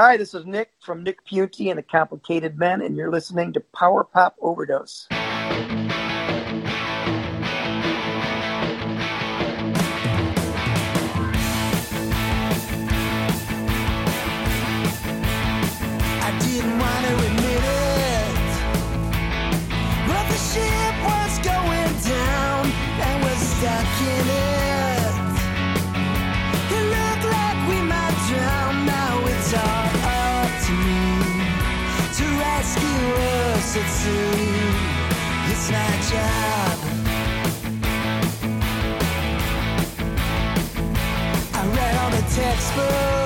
Hi, this is Nick from Nick Piunti and the Complicated Men, and you're listening to Power Pop Overdose. At. It's my job. I read all the textbooks.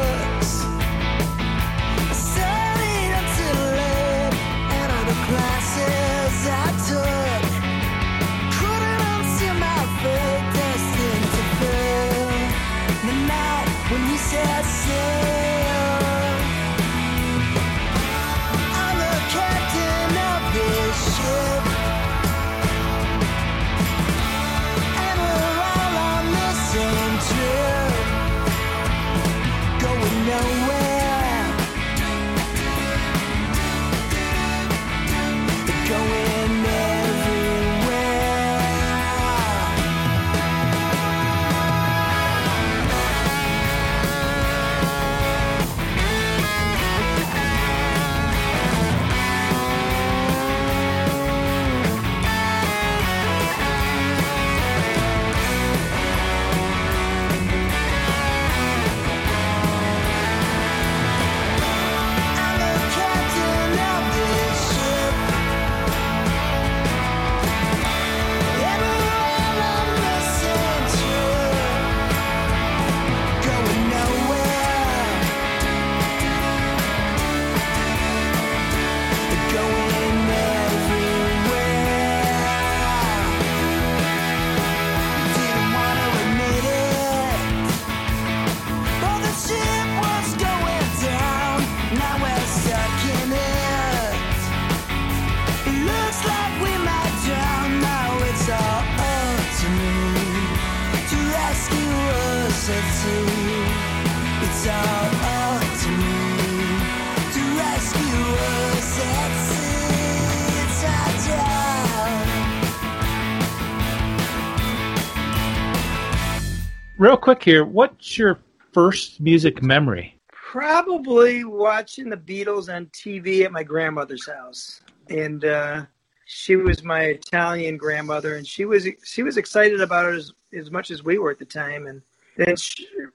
Real quick here, what's your first music memory? Probably watching the Beatles on TV at my grandmother's house, and uh, she was my Italian grandmother, and she was she was excited about it as, as much as we were at the time. And then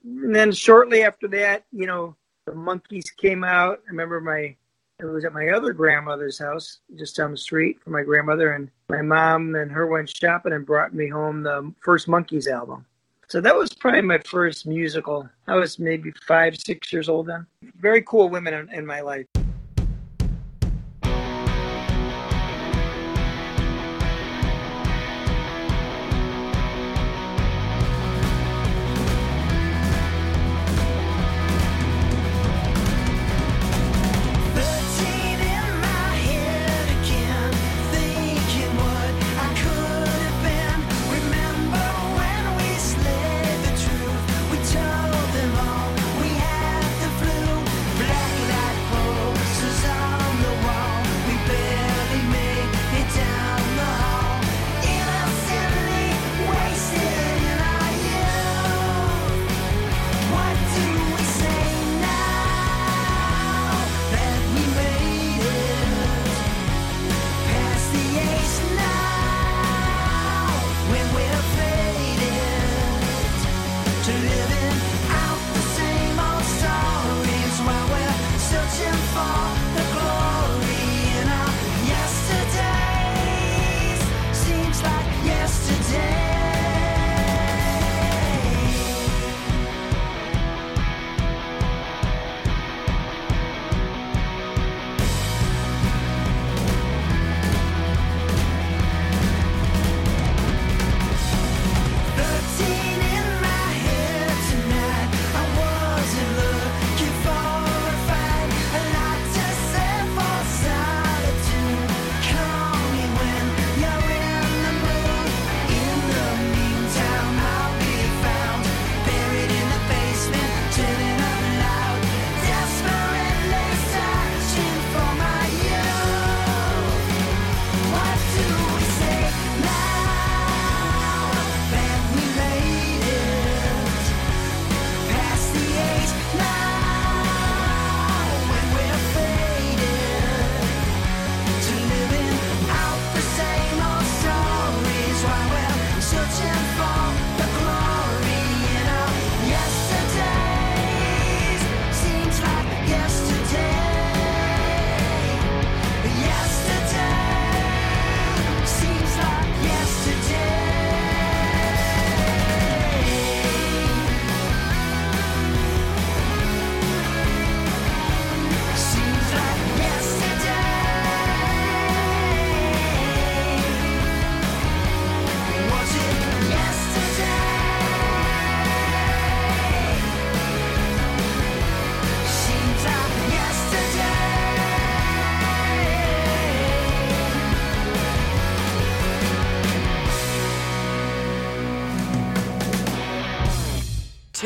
and then shortly after that, you know, the Monkees came out. I remember my it was at my other grandmother's house just down the street from my grandmother, and my mom and her went shopping and brought me home the first Monkees album. So that was probably my first musical. I was maybe five, six years old then. Very cool women in, in my life.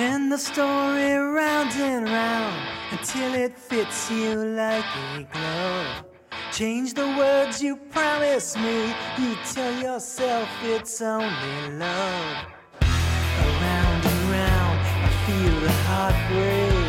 Turn the story round and round until it fits you like a glove. Change the words you promise me. You tell yourself it's only love. Around and round, I feel the heartbreak.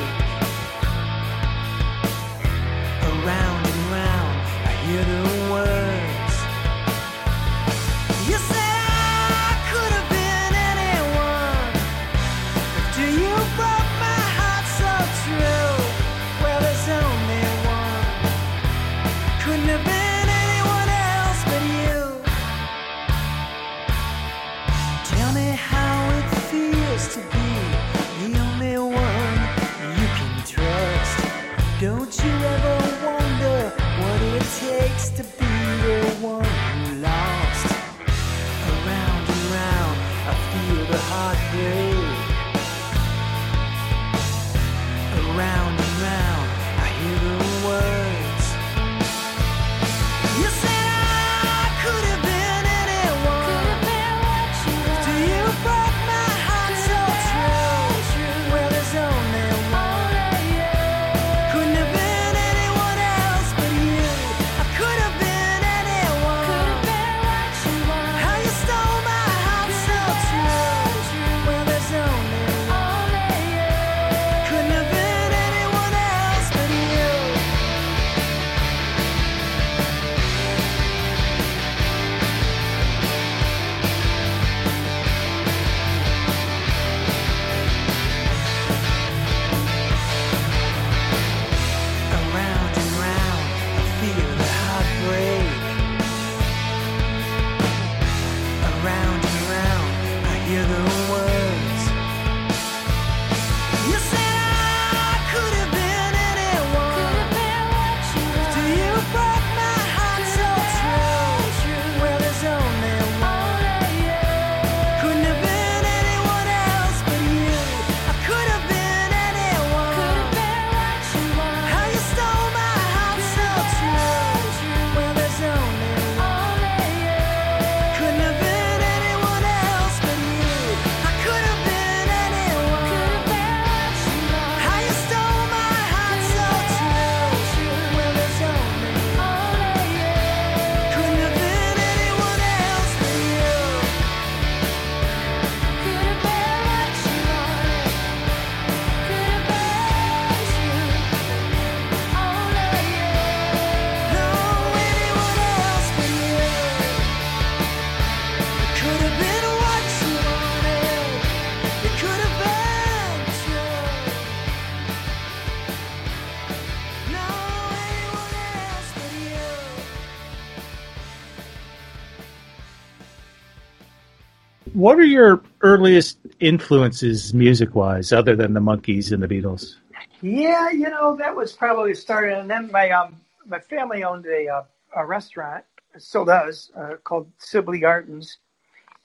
Are your earliest influences music wise, other than the Monkees and the Beatles? Yeah, you know that was probably started, and then my um my family owned a uh, a restaurant, still does, uh, called Sibley Gardens,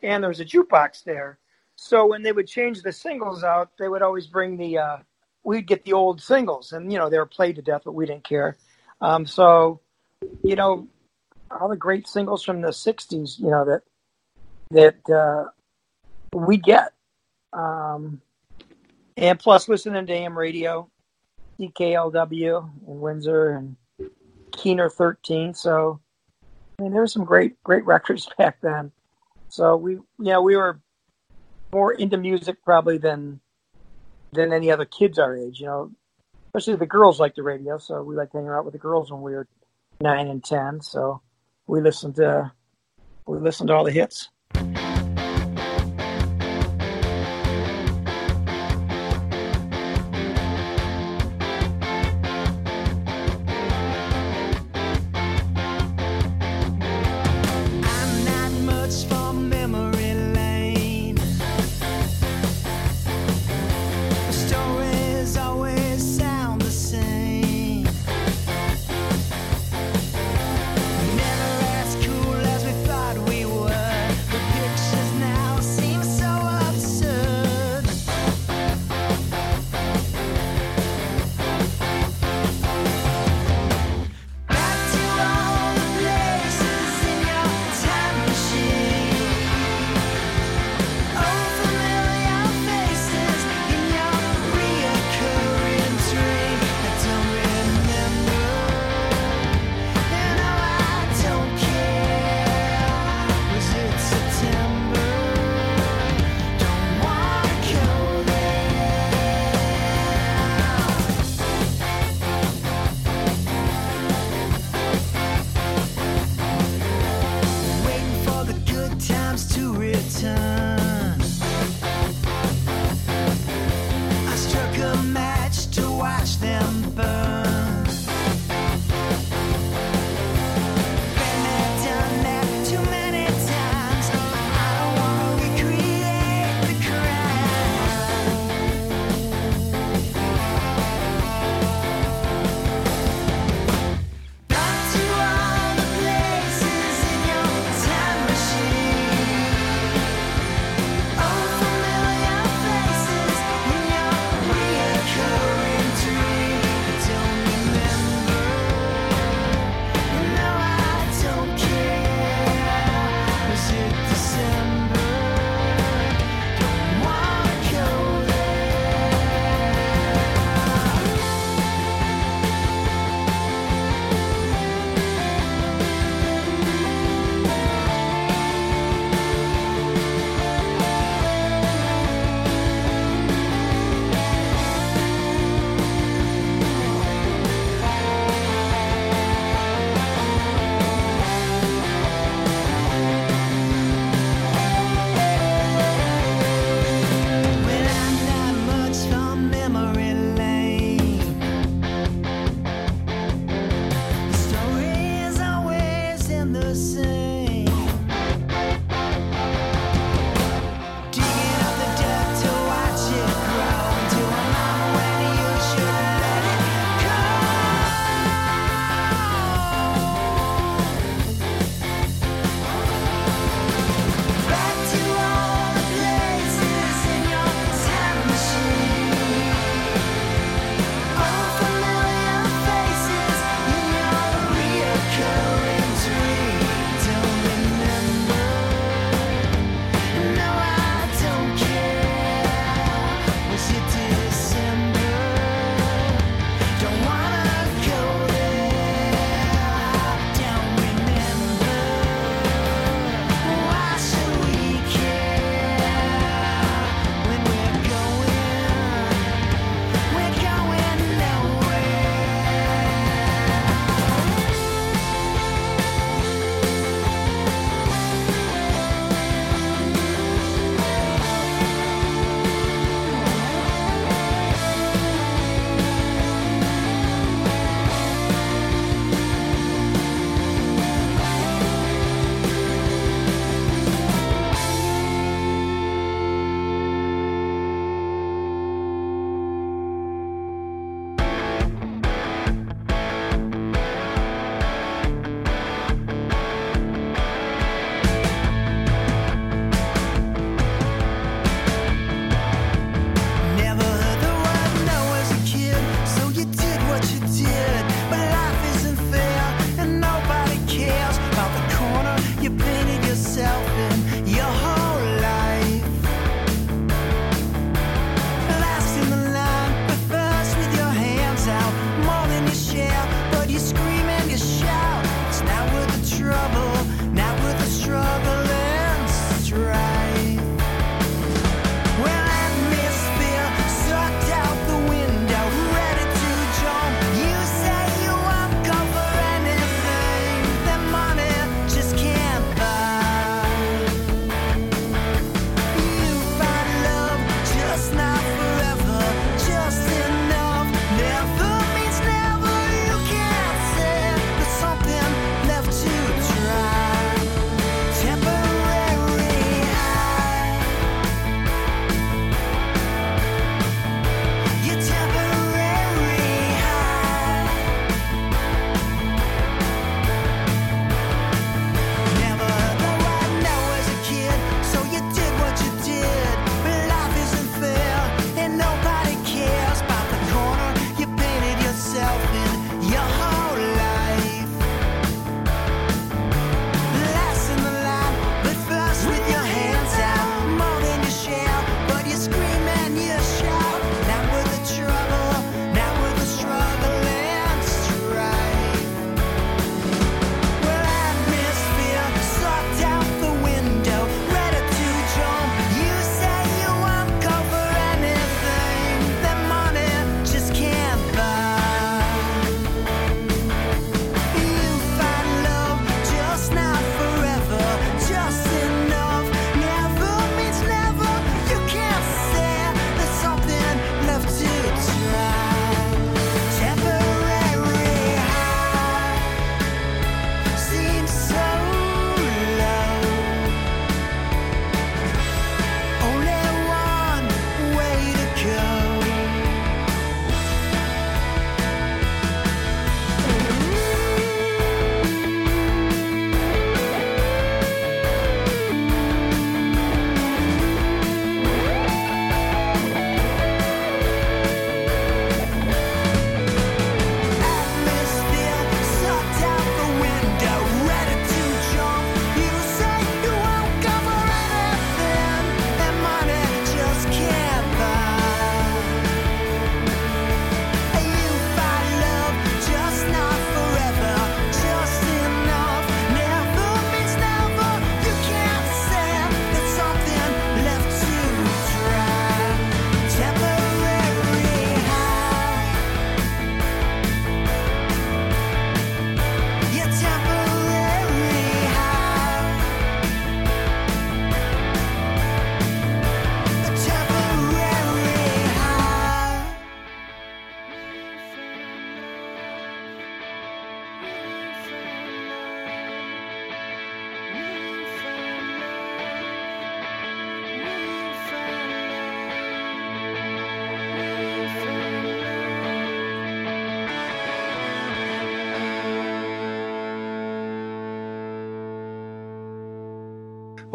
and there was a jukebox there. So when they would change the singles out, they would always bring the uh, we'd get the old singles, and you know they were played to death, but we didn't care. Um, so you know all the great singles from the '60s, you know that that uh, we get. Um, and plus listening to AM radio, CKLW in Windsor and Keener 13. So, I mean, there were some great, great records back then. So we, you know, we were more into music probably than than any other kids our age. You know, especially the girls liked the radio, so we liked hanging out with the girls when we were nine and ten. So we listened to we listened to all the hits.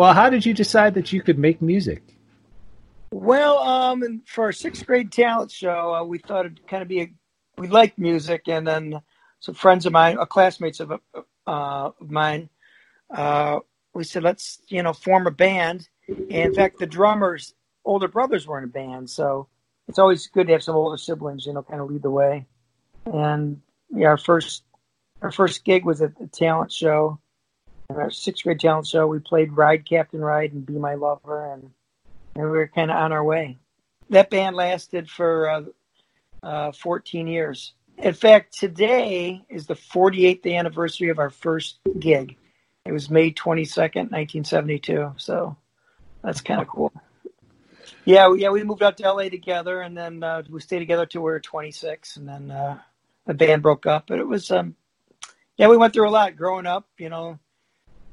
Well, how did you decide that you could make music? Well, um, for our sixth grade talent show, uh, we thought it'd kind of be a, we liked music, and then some friends of mine, uh, classmates of, uh, of mine, uh, we said let's you know form a band. And in fact, the drummer's older brothers were in a band, so it's always good to have some older siblings, you know, kind of lead the way. And yeah, our first our first gig was at the talent show. And our sixth grade talent show, we played Ride Captain Ride and Be My Lover, and, and we were kind of on our way. That band lasted for uh, uh, 14 years. In fact, today is the 48th anniversary of our first gig. It was May 22nd, 1972. So that's kind of cool. Yeah, yeah, we moved out to LA together, and then uh, we stayed together till we were 26, and then uh, the band broke up. But it was, um, yeah, we went through a lot growing up. You know,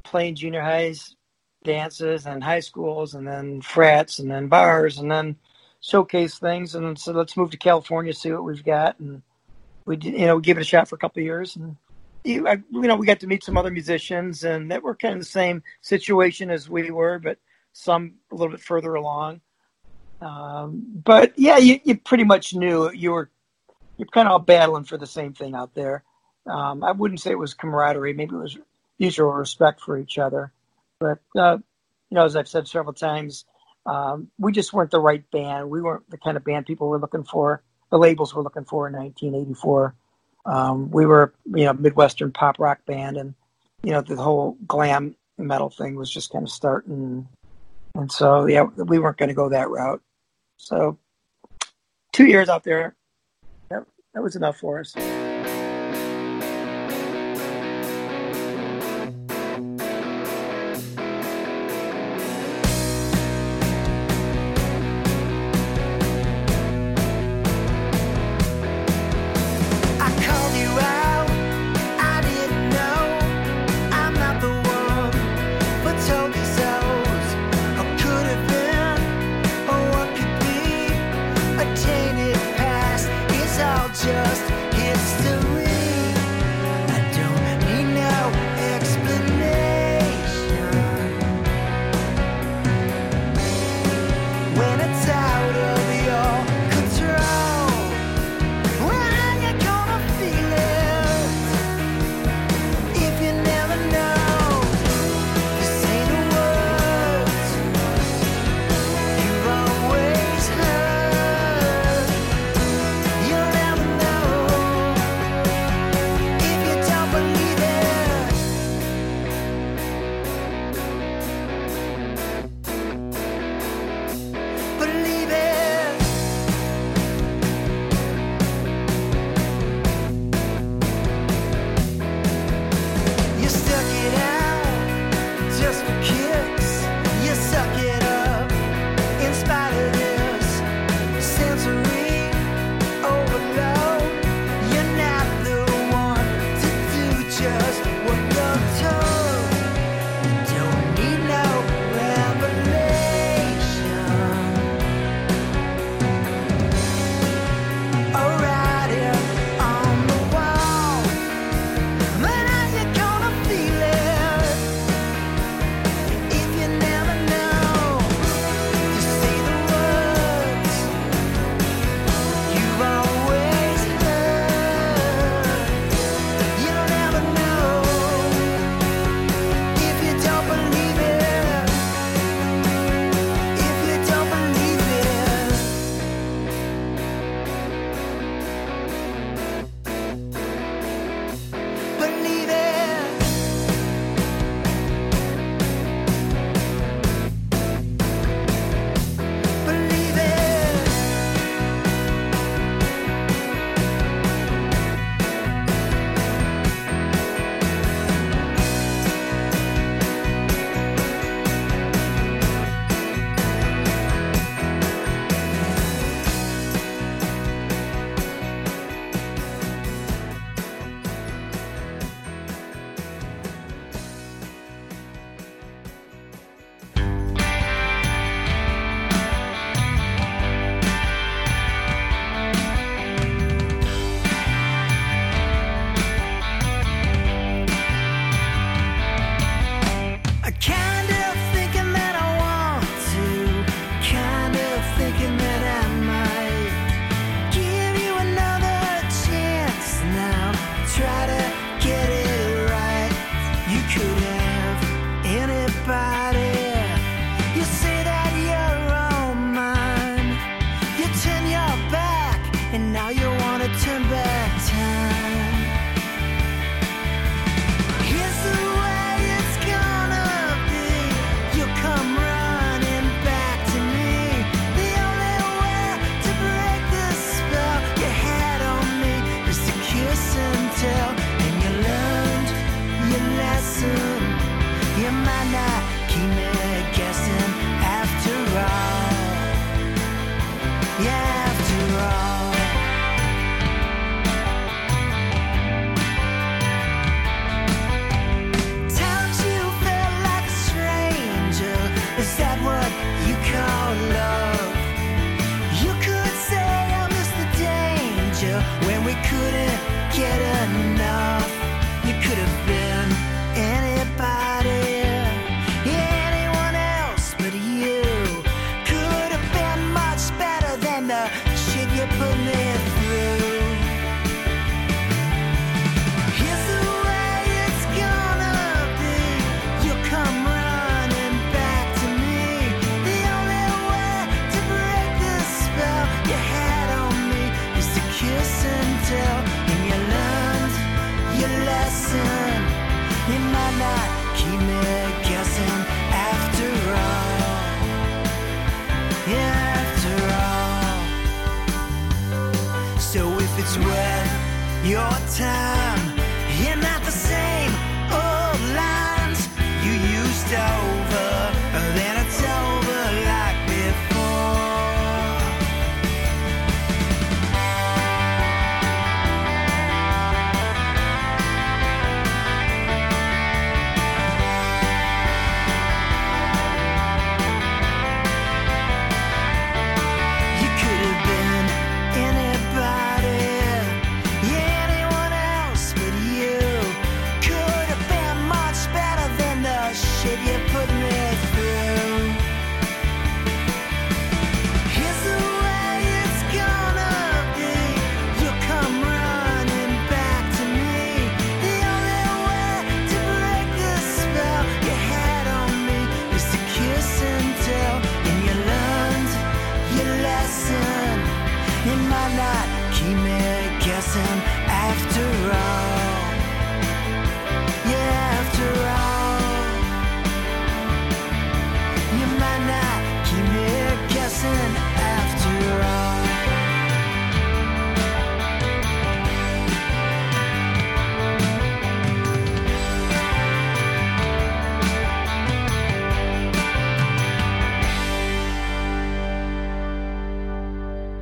playing junior highs dances and high schools, and then frats, and then bars, and then showcase things. And so let's move to California, see what we've got, and we, you know, give it a shot for a couple years, and you, I, you know, we got to meet some other musicians, and that were kind of the same situation as we were, but some a little bit further along um, but yeah, you, you pretty much knew you were you're kind of all battling for the same thing out there. Um, I wouldn't say it was camaraderie. Maybe it was mutual respect for each other. But uh, you know, as I've said several times, um, we just weren't the right band. We weren't the kind of band people were looking for. The labels were looking for in 1984. Um, we were, you know, midwestern pop rock band, and you know, the whole glam metal thing was just kind of starting. And so, yeah, we weren't going to go that route. So two years out there, that, that was enough for us.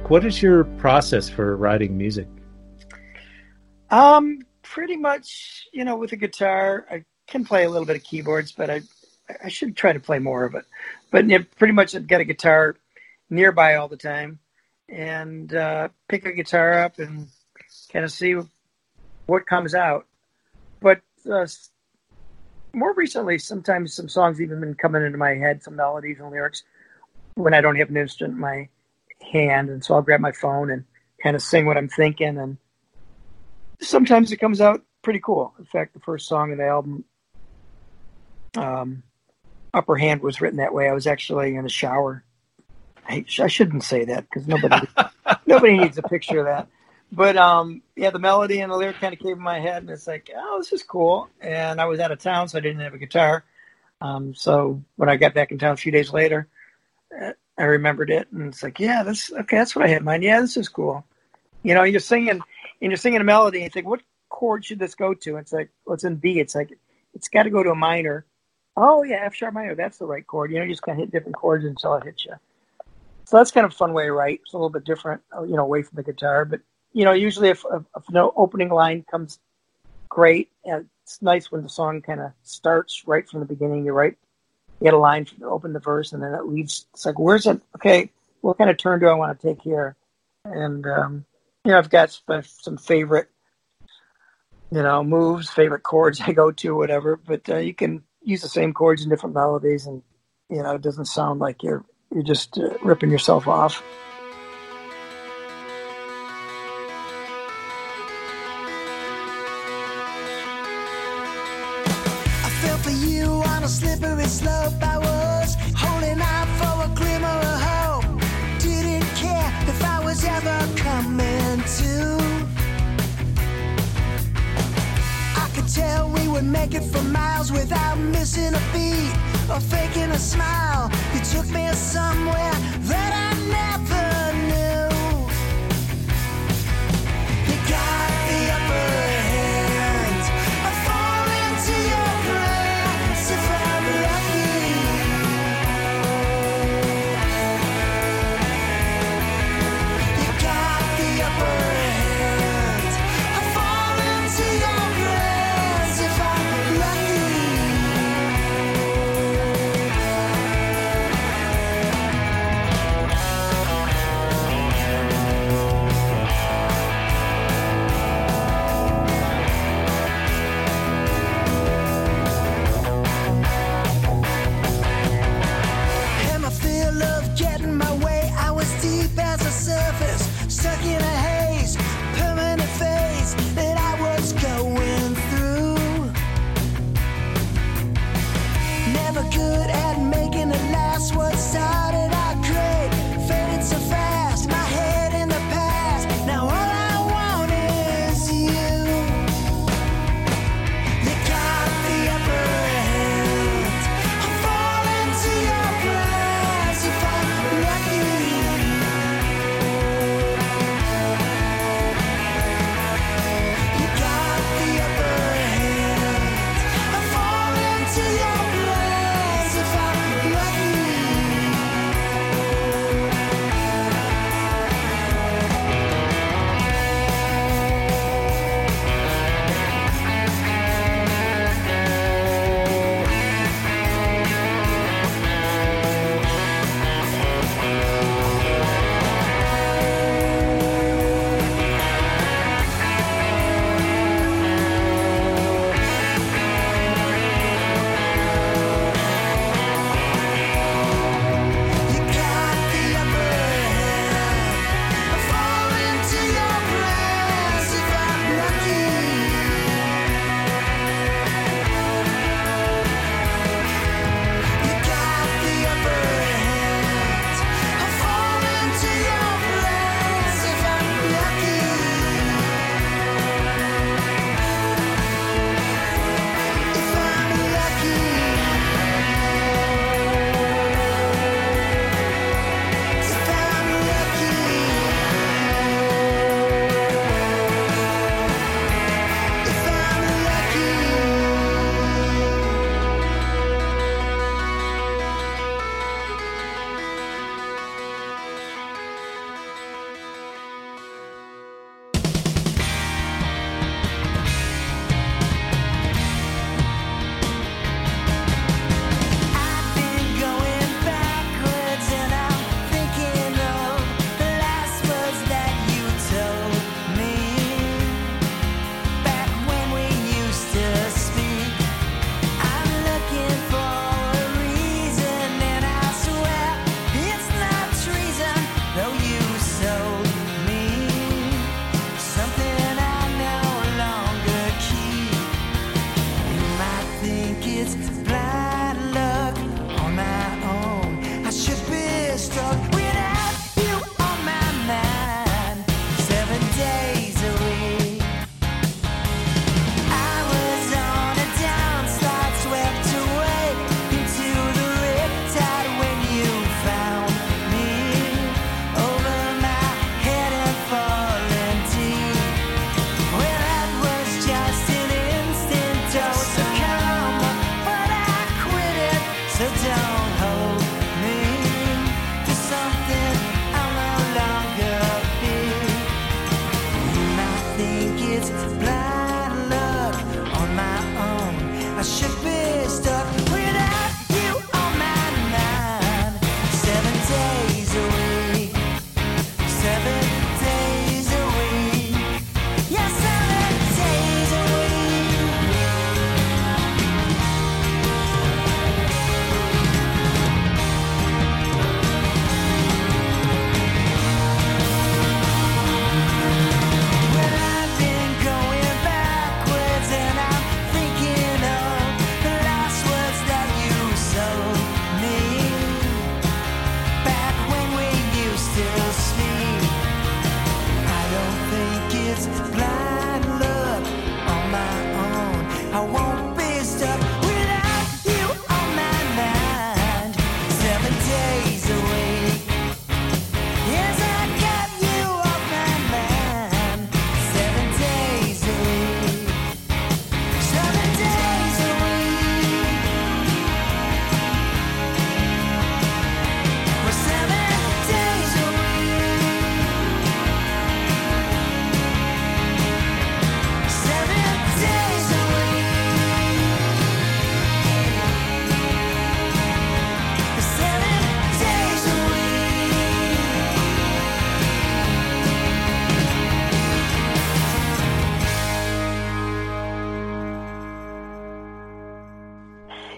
What is your process for writing music? Um, pretty much, you know, with a guitar, I can play a little bit of keyboards, but I I should try to play more of it. But yeah, pretty much, I've got a guitar nearby all the time, and uh, pick a guitar up and kind of see what comes out. But uh, more recently, sometimes some songs even been coming into my head, some melodies and lyrics, when I don't have an instrument in my hand, and so I'll grab my phone and kind of sing what I'm thinking and sometimes it comes out pretty cool. In fact, the first song in the album, um, Upper Hand, was written that way. I was actually in a shower. I, I shouldn't say that because nobody nobody needs a picture of that. But um, yeah, the melody and the lyric kind of came in my head, and it's like, oh, this is cool. And I was out of town, so I didn't have a guitar. Um, so when I got back in town a few days later, uh, I remembered it, and it's like, yeah, this okay. That's what I had in mind. Yeah, this is cool. You know, you're singing and you're singing a melody, and you think, what chord should this go to? It's like, well, it's in B. It's like, it's got to go to a minor. Oh yeah, F sharp minor. That's the right chord. You know, you just kind of hit different chords until it hits you. So that's kind of a fun way to write. It's a little bit different, uh, you know, away from the guitar. But you know, usually if, if, if no opening line comes great, and it's nice when the song kind of starts right from the beginning. You write, get a line open the verse, and then it leads. It's like, where's it? Okay, what kind of turn do I want to take here? And um, you know, I've got some, some favorite, you know, moves, favorite chords I go to, whatever. But uh, you can use the same chords in different melodies, and you know, it doesn't sound like you're you're just uh, ripping yourself off. Would make it for miles without missing a beat or faking a smile. You took me somewhere that I never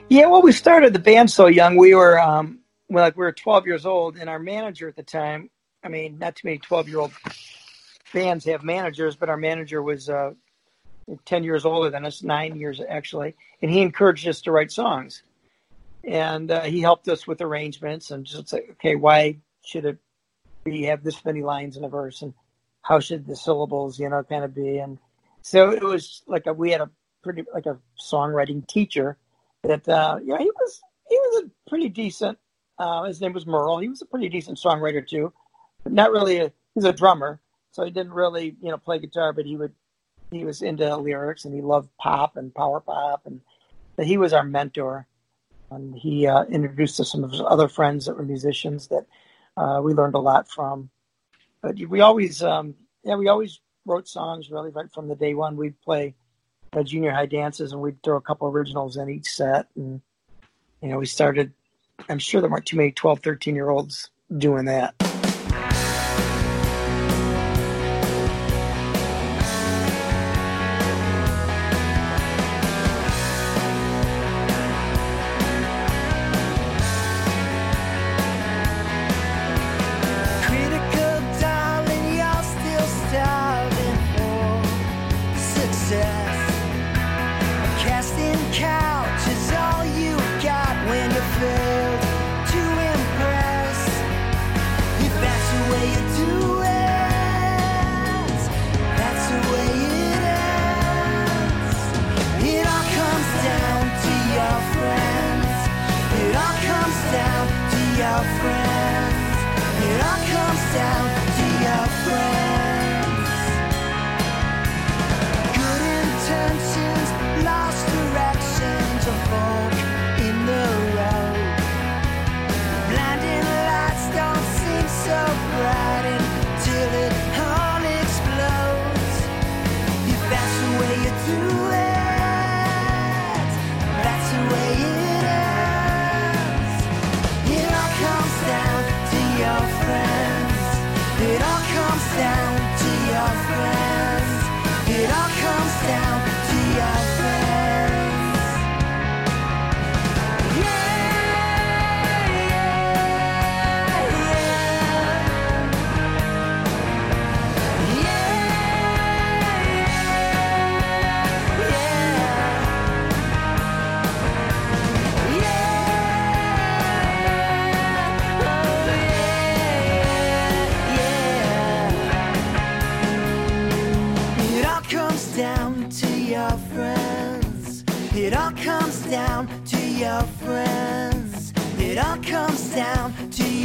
Yeah, well, we started the band so young. We were, um, well, like we were 12 years old, and our manager at the time, I mean, not too many 12 year old bands have managers, but our manager was uh, 10 years older than us, nine years actually, and he encouraged us to write songs. And uh, he helped us with arrangements and just like, okay, why should it be have this many lines in a verse, and how should the syllables, you know, kind of be? And so it was like a, we had a pretty like a songwriting teacher that uh, know he was he was a pretty decent. Uh, his name was Merle. He was a pretty decent songwriter too, not really. A, he's a drummer, so he didn't really you know play guitar, but he would he was into lyrics and he loved pop and power pop, and he was our mentor, and he uh, introduced us to some of his other friends that were musicians that uh, we learned a lot from. But we always um, yeah we always wrote songs really right from the day one. We'd play uh, junior high dances and we'd throw a couple originals in each set. And you know we started i'm sure there weren't too many 12 13 year olds doing that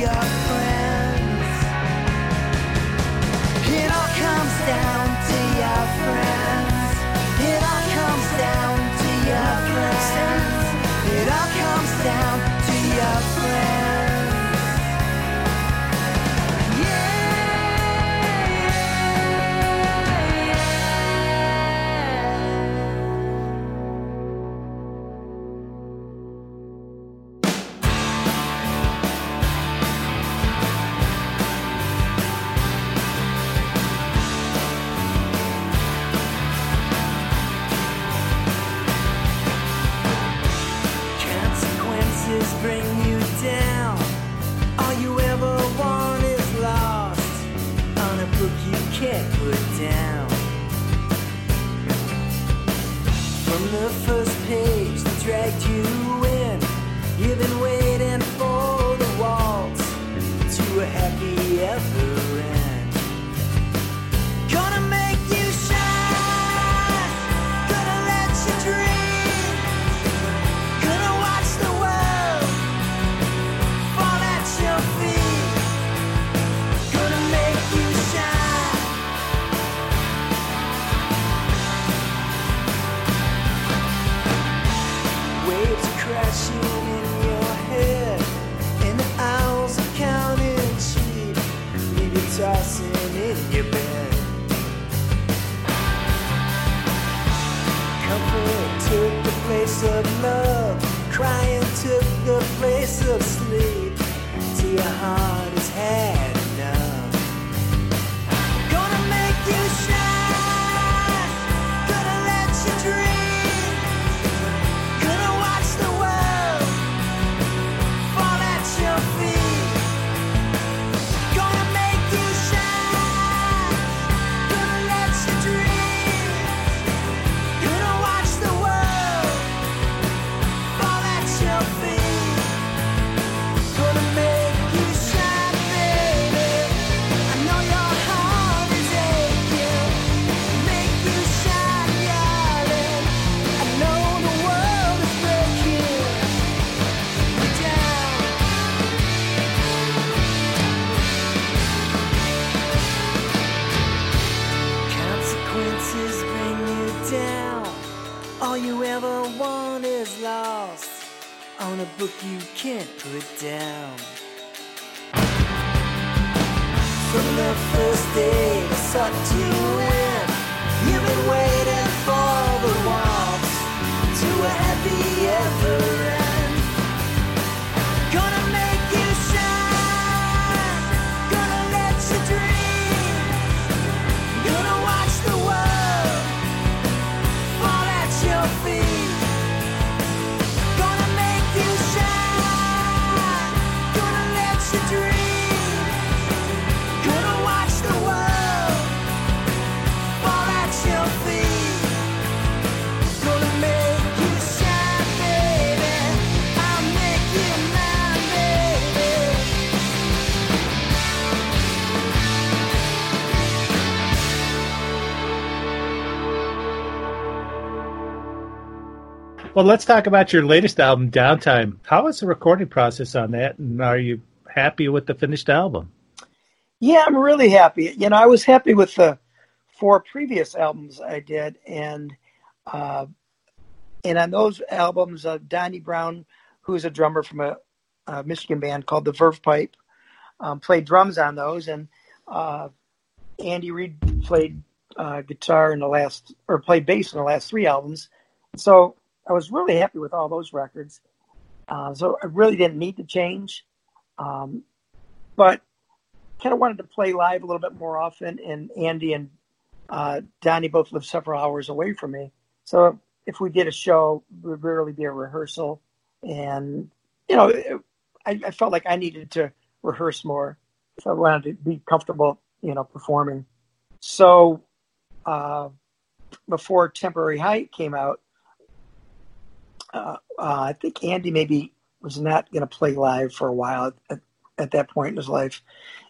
up Well, let's talk about your latest album, Downtime. How was the recording process on that, and are you happy with the finished album? Yeah, I'm really happy. You know, I was happy with the four previous albums I did, and uh, and on those albums, uh, Donnie Brown, who's a drummer from a, a Michigan band called the Verve Pipe, um, played drums on those, and uh, Andy Reed played uh, guitar in the last or played bass in the last three albums. So I was really happy with all those records. Uh, so I really didn't need to change, um, but kind of wanted to play live a little bit more often. And Andy and uh, Donnie both live several hours away from me, so if we did a show, it would rarely be a rehearsal. And you know, it, I, I felt like I needed to rehearse more, so I wanted to be comfortable, you know, performing. So uh, before Temporary High came out, uh, uh, I think Andy maybe was not going to play live for a while at, at that point in his life,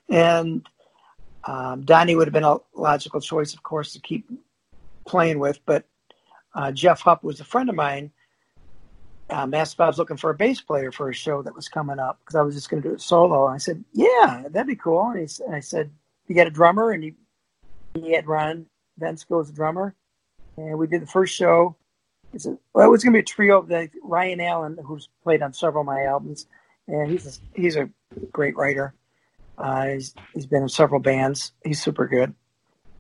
and um, Donnie would have been a logical choice, of course, to keep playing with. But uh, Jeff Hupp was a friend of mine. If I was looking for a bass player for a show that was coming up because I was just going to do it solo. And I said, "Yeah, that'd be cool." And, he, and I said, "You got a drummer?" And he he had Ron Vensko as a drummer, and we did the first show. He said, "Well, it was going to be a trio of the Ryan Allen, who's played on several of my albums, and he's a, he's a great writer. Uh, he's he's been in several bands. He's super good.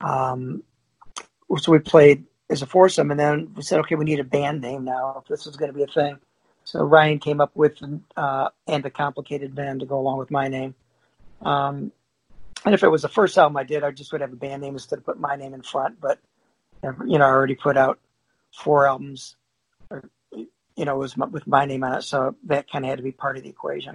Um, so we played as a foursome, and then we said, okay, we need a band name now if this is going to be a thing. So Ryan came up with uh, and a complicated band to go along with my name. Um, and if it was the first album I did, I just would have a band name instead of put my name in front. But you know, I already put out four albums, or, you know, was with my name on it, so that kind of had to be part of the equation.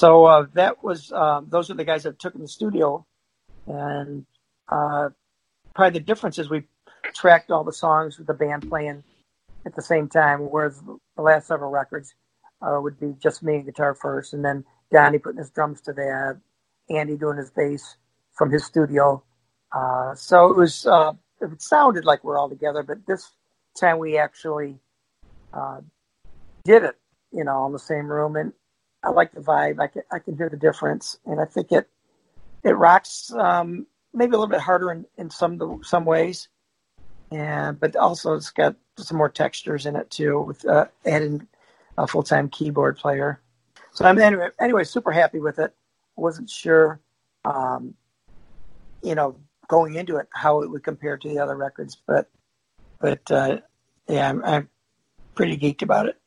So uh, that was um, those are the guys that took in the studio. And uh, probably the difference is we tracked all the songs with the band playing at the same time, whereas the last several records uh, would be just me and guitar first, and then Donnie putting his drums to that, Andy doing his bass from his studio. Uh, so it was uh, it sounded like we're all together, but this time we actually uh, did it, you know, in the same room, and I like the vibe. I can I can hear the difference, and I think it it rocks um, maybe a little bit harder in, in some some ways, and but also it's got some more textures in it too with uh, adding a full time keyboard player. So I'm anyway, anyway super happy with it. wasn't sure, um, you know, going into it how it would compare to the other records, but but uh, yeah, I'm, I'm pretty geeked about it.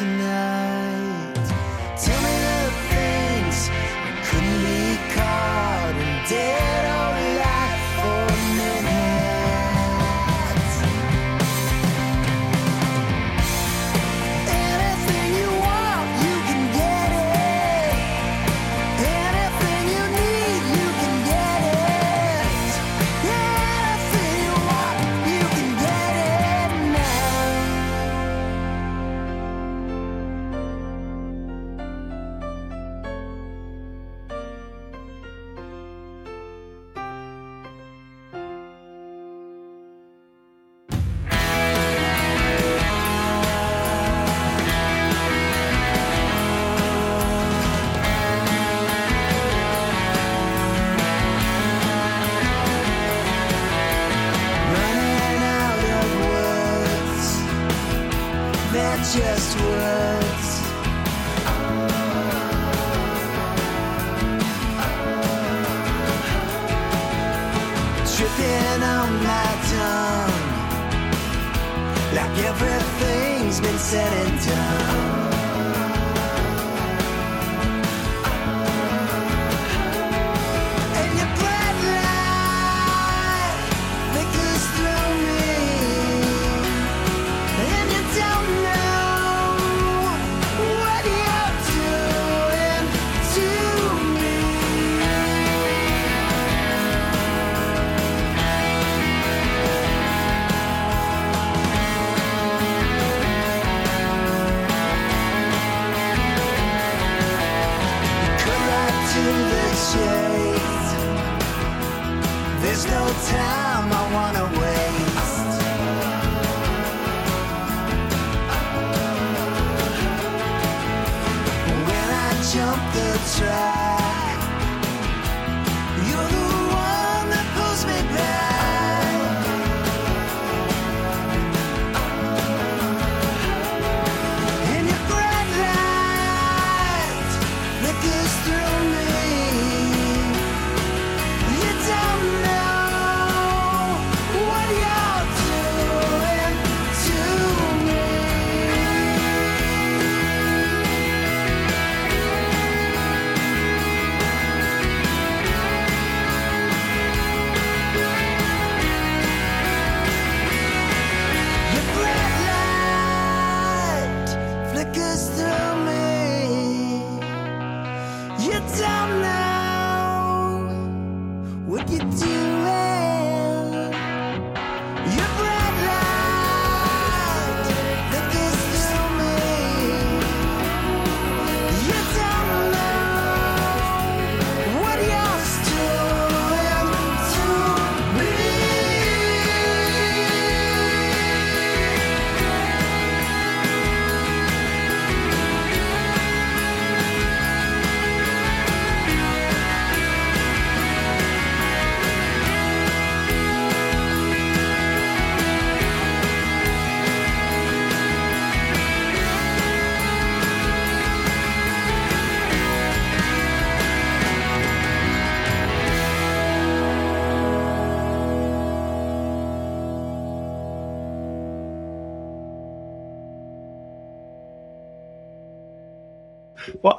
Want tonight.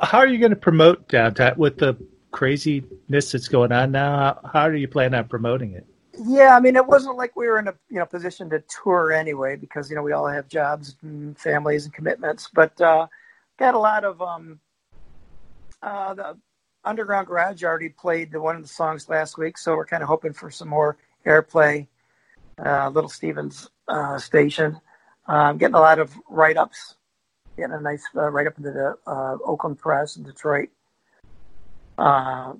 How are you going to promote Downtime with the craziness that's going on now? How, how do you plan on promoting it? Yeah, I mean, it wasn't like we were in a you know position to tour anyway because you know we all have jobs and families and commitments. But uh, got a lot of um, uh, the Underground Garage already played the one of the songs last week, so we're kind of hoping for some more airplay. Uh, Little Stevens uh, station, um, getting a lot of write ups, getting a nice uh, write up into the uh, Oakland Press in Detroit. Uh,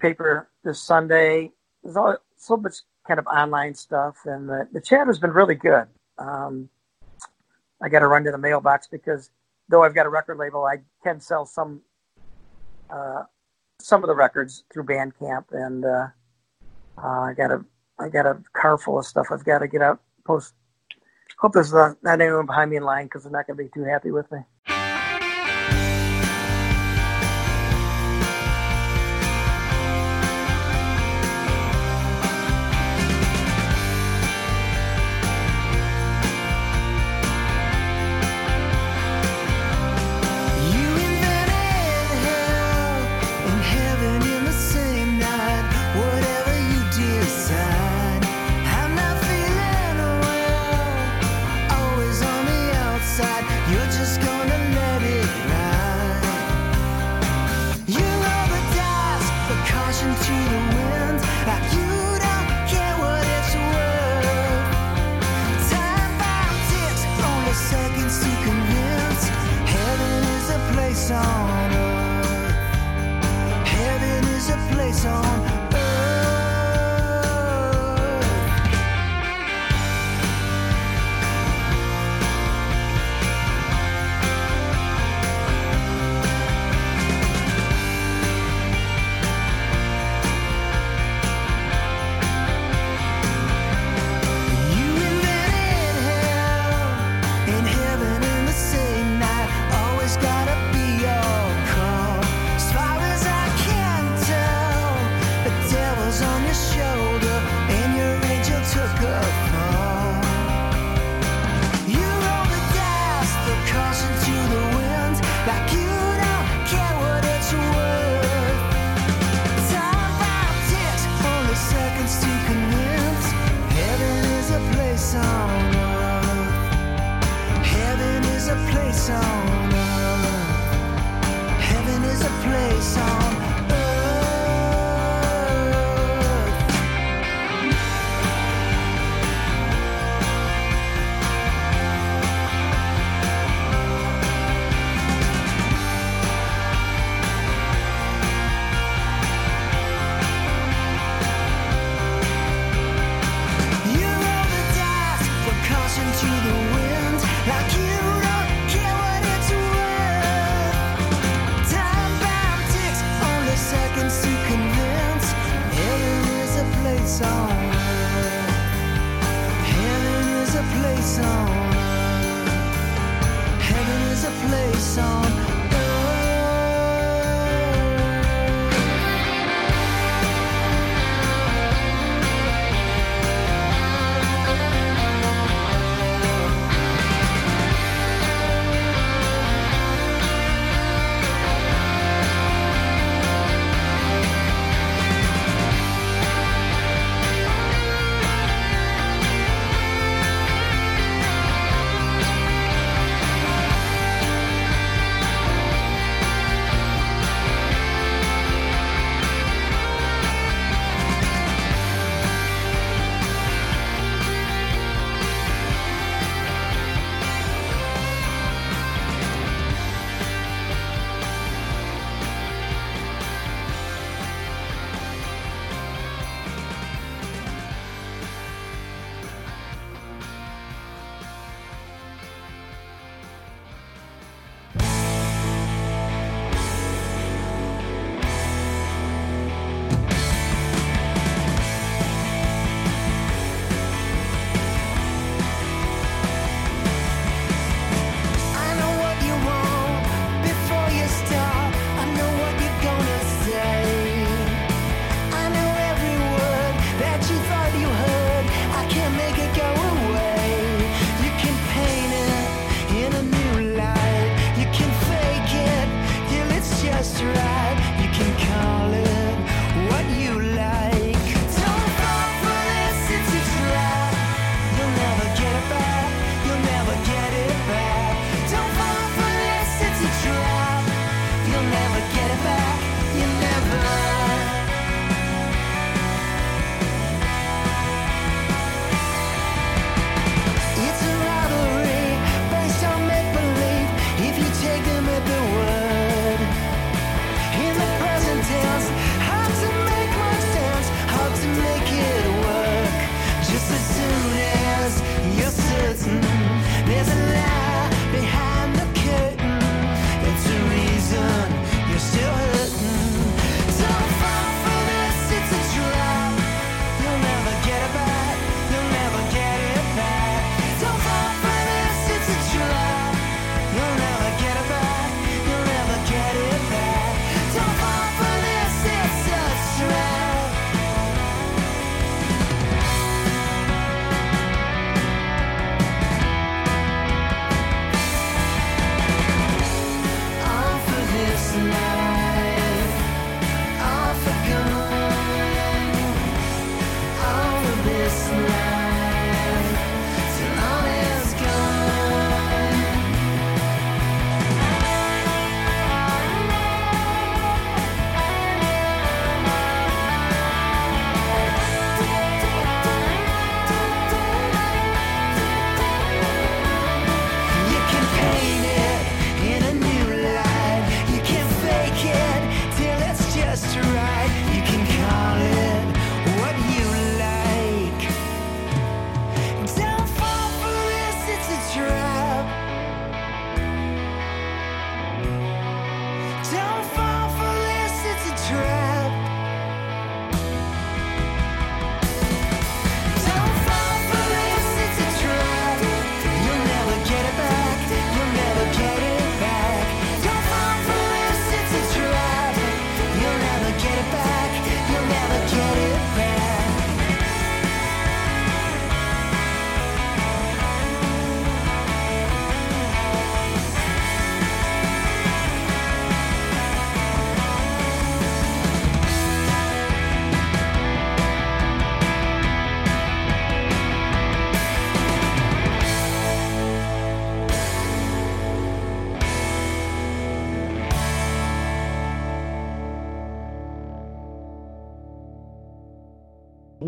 paper this Sunday. There's all, so much kind of online stuff, and the, the chat has been really good. Um, I got to run to the mailbox because though I've got a record label, I can sell some uh, some of the records through Bandcamp, and uh, uh, I got a I got a car full of stuff I've got to get out post. Hope there's not, not anyone behind me in line because they're not going to be too happy with me.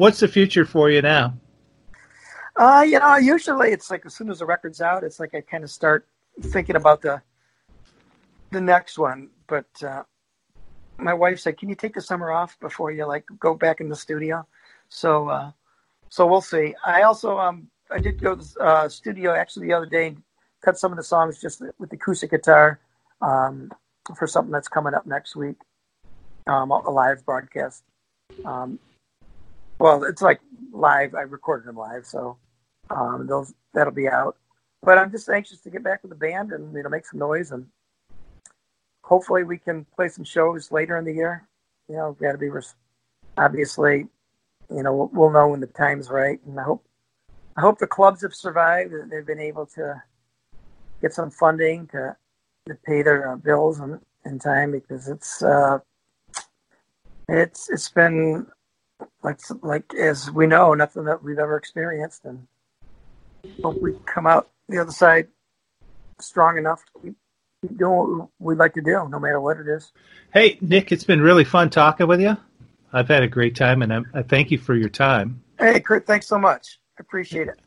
What's the future for you now? Uh, you know, usually it's like as soon as the record's out, it's like I kind of start thinking about the the next one. But uh, my wife said, "Can you take the summer off before you like go back in the studio?" So, uh, so we'll see. I also um I did go to the uh, studio actually the other day and cut some of the songs just with the acoustic guitar um, for something that's coming up next week, um, a live broadcast. Um, well, it's like live. I recorded them live, so um, those that'll be out. But I'm just anxious to get back with the band and you know make some noise and hopefully we can play some shows later in the year. You know, got to be res- obviously, you know, we'll, we'll know when the time's right, and I hope I hope the clubs have survived. and They've been able to get some funding to to pay their uh, bills in, in time because it's uh, it's it's been like like as we know, nothing that we've ever experienced, and hope we come out the other side strong enough to keep, keep doing what we'd like to do, no matter what it is. Hey, Nick, it's been really fun talking with you. I've had a great time, and I, I thank you for your time. Hey, Kurt, thanks so much. I appreciate it.